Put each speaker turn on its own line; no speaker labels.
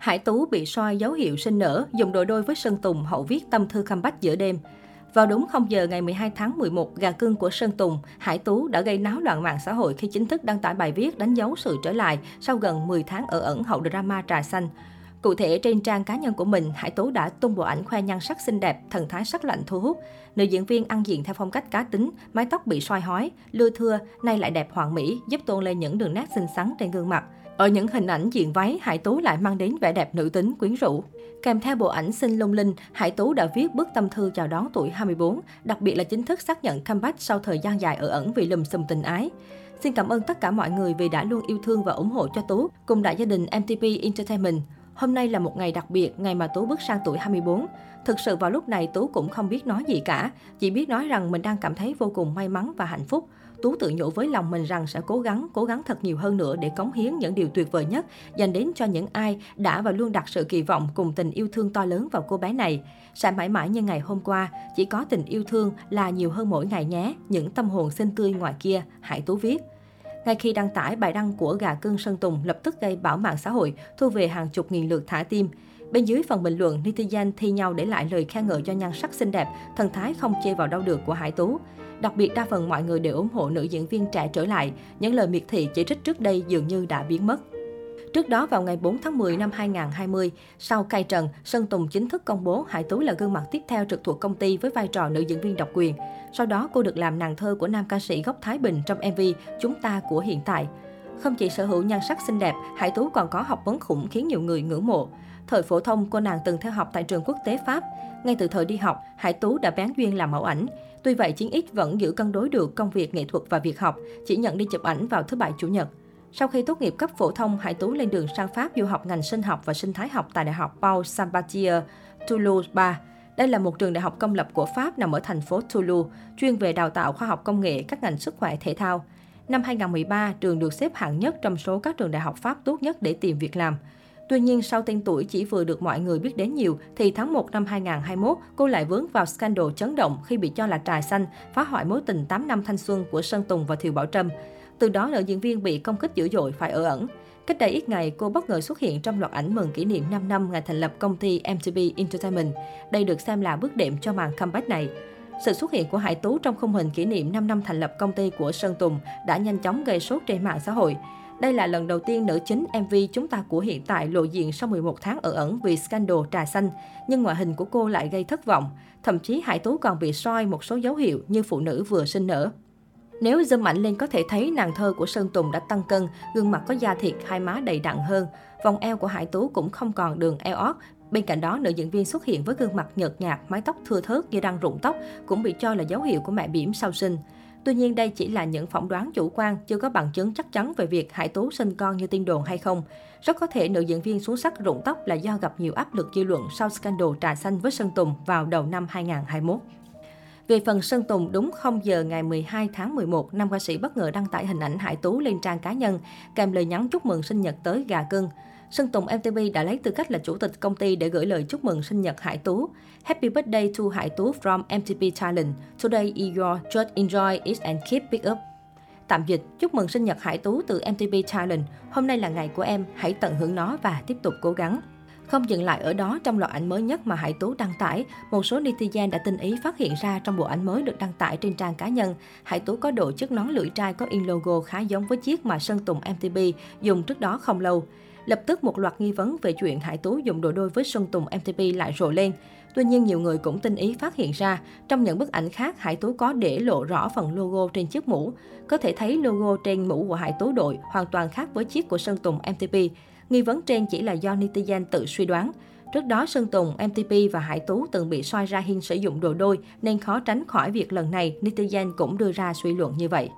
Hải Tú bị soi dấu hiệu sinh nở, dùng đồ đôi với Sơn Tùng hậu viết tâm thư comeback giữa đêm. Vào đúng 0 giờ ngày 12 tháng 11, gà cưng của Sơn Tùng, Hải Tú đã gây náo loạn mạng xã hội khi chính thức đăng tải bài viết đánh dấu sự trở lại sau gần 10 tháng ở ẩn hậu drama trà xanh. Cụ thể, trên trang cá nhân của mình, Hải Tú đã tung bộ ảnh khoe nhan sắc xinh đẹp, thần thái sắc lạnh thu hút. Nữ diễn viên ăn diện theo phong cách cá tính, mái tóc bị soi hói, lưa thưa, nay lại đẹp hoàn mỹ, giúp tôn lên những đường nét xinh xắn trên gương mặt. Ở những hình ảnh diện váy, Hải Tú lại mang đến vẻ đẹp nữ tính, quyến rũ. Kèm theo bộ ảnh xinh lung linh, Hải Tú đã viết bức tâm thư chào đón tuổi 24, đặc biệt là chính thức xác nhận comeback sau thời gian dài ở ẩn vì lùm xùm tình ái. Xin cảm ơn tất cả mọi người vì đã luôn yêu thương và ủng hộ cho Tú cùng đại gia đình MTP Entertainment. Hôm nay là một ngày đặc biệt, ngày mà Tú bước sang tuổi 24. Thực sự vào lúc này Tú cũng không biết nói gì cả, chỉ biết nói rằng mình đang cảm thấy vô cùng may mắn và hạnh phúc. Tú tự nhủ với lòng mình rằng sẽ cố gắng, cố gắng thật nhiều hơn nữa để cống hiến những điều tuyệt vời nhất dành đến cho những ai đã và luôn đặt sự kỳ vọng cùng tình yêu thương to lớn vào cô bé này. Sẽ mãi mãi như ngày hôm qua, chỉ có tình yêu thương là nhiều hơn mỗi ngày nhé, những tâm hồn xinh tươi ngoài kia, Hải Tú viết. Ngay khi đăng tải bài đăng của gà cưng Sơn Tùng lập tức gây bão mạng xã hội, thu về hàng chục nghìn lượt thả tim. Bên dưới phần bình luận, netizen thi nhau để lại lời khen ngợi cho nhan sắc xinh đẹp, thần thái không chê vào đâu được của Hải Tú. Đặc biệt đa phần mọi người đều ủng hộ nữ diễn viên trẻ trở lại, những lời miệt thị chỉ trích trước đây dường như đã biến mất. Trước đó vào ngày 4 tháng 10 năm 2020, sau cai trần, Sơn Tùng chính thức công bố Hải Tú là gương mặt tiếp theo trực thuộc công ty với vai trò nữ diễn viên độc quyền. Sau đó cô được làm nàng thơ của nam ca sĩ gốc Thái Bình trong MV Chúng ta của hiện tại. Không chỉ sở hữu nhan sắc xinh đẹp, Hải Tú còn có học vấn khủng khiến nhiều người ngưỡng mộ. Thời phổ thông, cô nàng từng theo học tại trường quốc tế Pháp. Ngay từ thời đi học, Hải Tú đã bén duyên làm mẫu ảnh. Tuy vậy, Chiến X vẫn giữ cân đối được công việc nghệ thuật và việc học, chỉ nhận đi chụp ảnh vào thứ bảy chủ nhật. Sau khi tốt nghiệp cấp phổ thông, Hải Tú lên đường sang Pháp du học ngành sinh học và sinh thái học tại Đại học Paul Sabatier, Toulouse 3. Đây là một trường đại học công lập của Pháp nằm ở thành phố Toulouse, chuyên về đào tạo khoa học công nghệ, các ngành sức khỏe thể thao. Năm 2013, trường được xếp hạng nhất trong số các trường đại học Pháp tốt nhất để tìm việc làm. Tuy nhiên, sau tên tuổi chỉ vừa được mọi người biết đến nhiều, thì tháng 1 năm 2021, cô lại vướng vào scandal chấn động khi bị cho là trà xanh, phá hoại mối tình 8 năm thanh xuân của Sơn Tùng và Thiều Bảo Trâm. Từ đó, nữ diễn viên bị công kích dữ dội phải ở ẩn. Cách đây ít ngày, cô bất ngờ xuất hiện trong loạt ảnh mừng kỷ niệm 5 năm ngày thành lập công ty MTV Entertainment. Đây được xem là bước đệm cho màn comeback này. Sự xuất hiện của Hải Tú trong khung hình kỷ niệm 5 năm thành lập công ty của Sơn Tùng đã nhanh chóng gây sốt trên mạng xã hội. Đây là lần đầu tiên nữ chính MV Chúng ta của hiện tại lộ diện sau 11 tháng ở ẩn vì scandal trà xanh, nhưng ngoại hình của cô lại gây thất vọng. Thậm chí Hải Tú còn bị soi một số dấu hiệu như phụ nữ vừa sinh nở. Nếu zoom mạnh lên có thể thấy nàng thơ của Sơn Tùng đã tăng cân, gương mặt có da thịt, hai má đầy đặn hơn. Vòng eo của Hải Tú cũng không còn đường eo ót. Bên cạnh đó, nữ diễn viên xuất hiện với gương mặt nhợt nhạt, mái tóc thưa thớt như đang rụng tóc, cũng bị cho là dấu hiệu của mẹ bỉm sau sinh. Tuy nhiên, đây chỉ là những phỏng đoán chủ quan, chưa có bằng chứng chắc chắn về việc Hải Tú sinh con như tin đồn hay không. Rất có thể nữ diễn viên xuống sắc rụng tóc là do gặp nhiều áp lực dư luận sau scandal trà xanh với Sơn Tùng vào đầu năm 2021. Về phần Sơn Tùng, đúng 0 giờ ngày 12 tháng 11, nam ca sĩ bất ngờ đăng tải hình ảnh Hải Tú lên trang cá nhân, kèm lời nhắn chúc mừng sinh nhật tới gà cưng. Sơn Tùng MTV đã lấy tư cách là chủ tịch công ty để gửi lời chúc mừng sinh nhật Hải Tú. Happy birthday to Hải Tú from MTV Talent. Today is your just enjoy it and keep it up. Tạm dịch, chúc mừng sinh nhật Hải Tú từ MTV Talent. Hôm nay là ngày của em, hãy tận hưởng nó và tiếp tục cố gắng. Không dừng lại ở đó, trong loạt ảnh mới nhất mà Hải Tú đăng tải, một số netizen đã tinh ý phát hiện ra trong bộ ảnh mới được đăng tải trên trang cá nhân, Hải Tú có độ chiếc nón lưỡi trai có in logo khá giống với chiếc mà Sơn Tùng MTP dùng trước đó không lâu. Lập tức một loạt nghi vấn về chuyện Hải Tú dùng đồ đôi với Sơn Tùng MTP lại rộ lên. Tuy nhiên, nhiều người cũng tinh ý phát hiện ra, trong những bức ảnh khác, Hải Tú có để lộ rõ phần logo trên chiếc mũ. Có thể thấy logo trên mũ của Hải Tú đội hoàn toàn khác với chiếc của Sơn Tùng MTP. Nghi vấn trên chỉ là do netizen tự suy đoán. Trước đó, Sơn Tùng, MTP và Hải Tú từng bị soi ra Hiên sử dụng đồ đôi, nên khó tránh khỏi việc lần này netizen cũng đưa ra suy luận như vậy.